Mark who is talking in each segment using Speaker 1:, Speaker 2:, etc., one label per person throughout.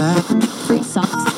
Speaker 1: Free socks.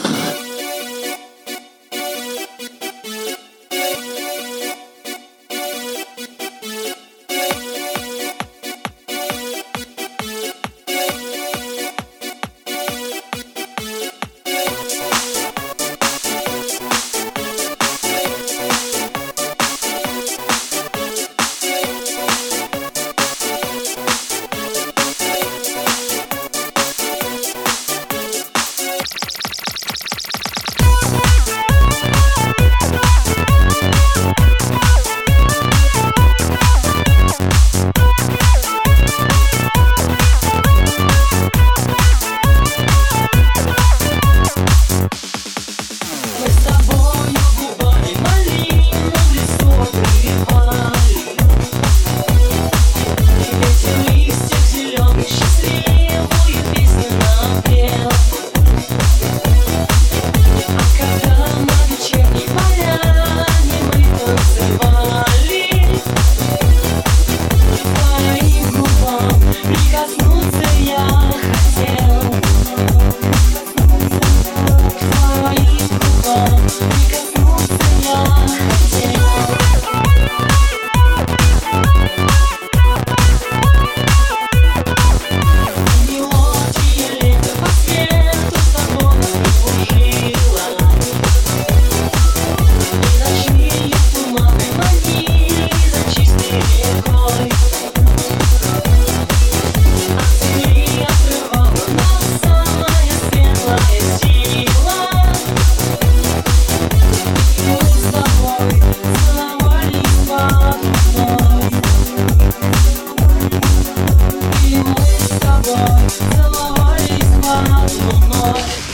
Speaker 2: more.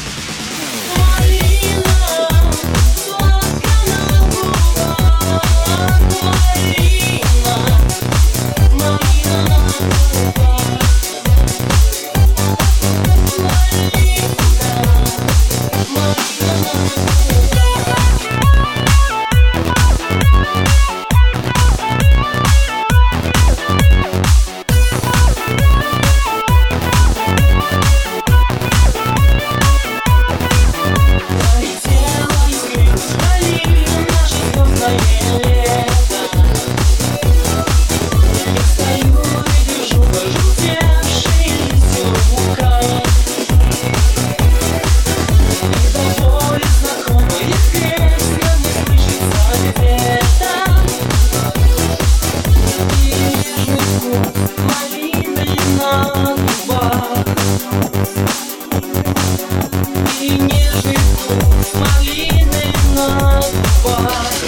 Speaker 2: И не живу с на губах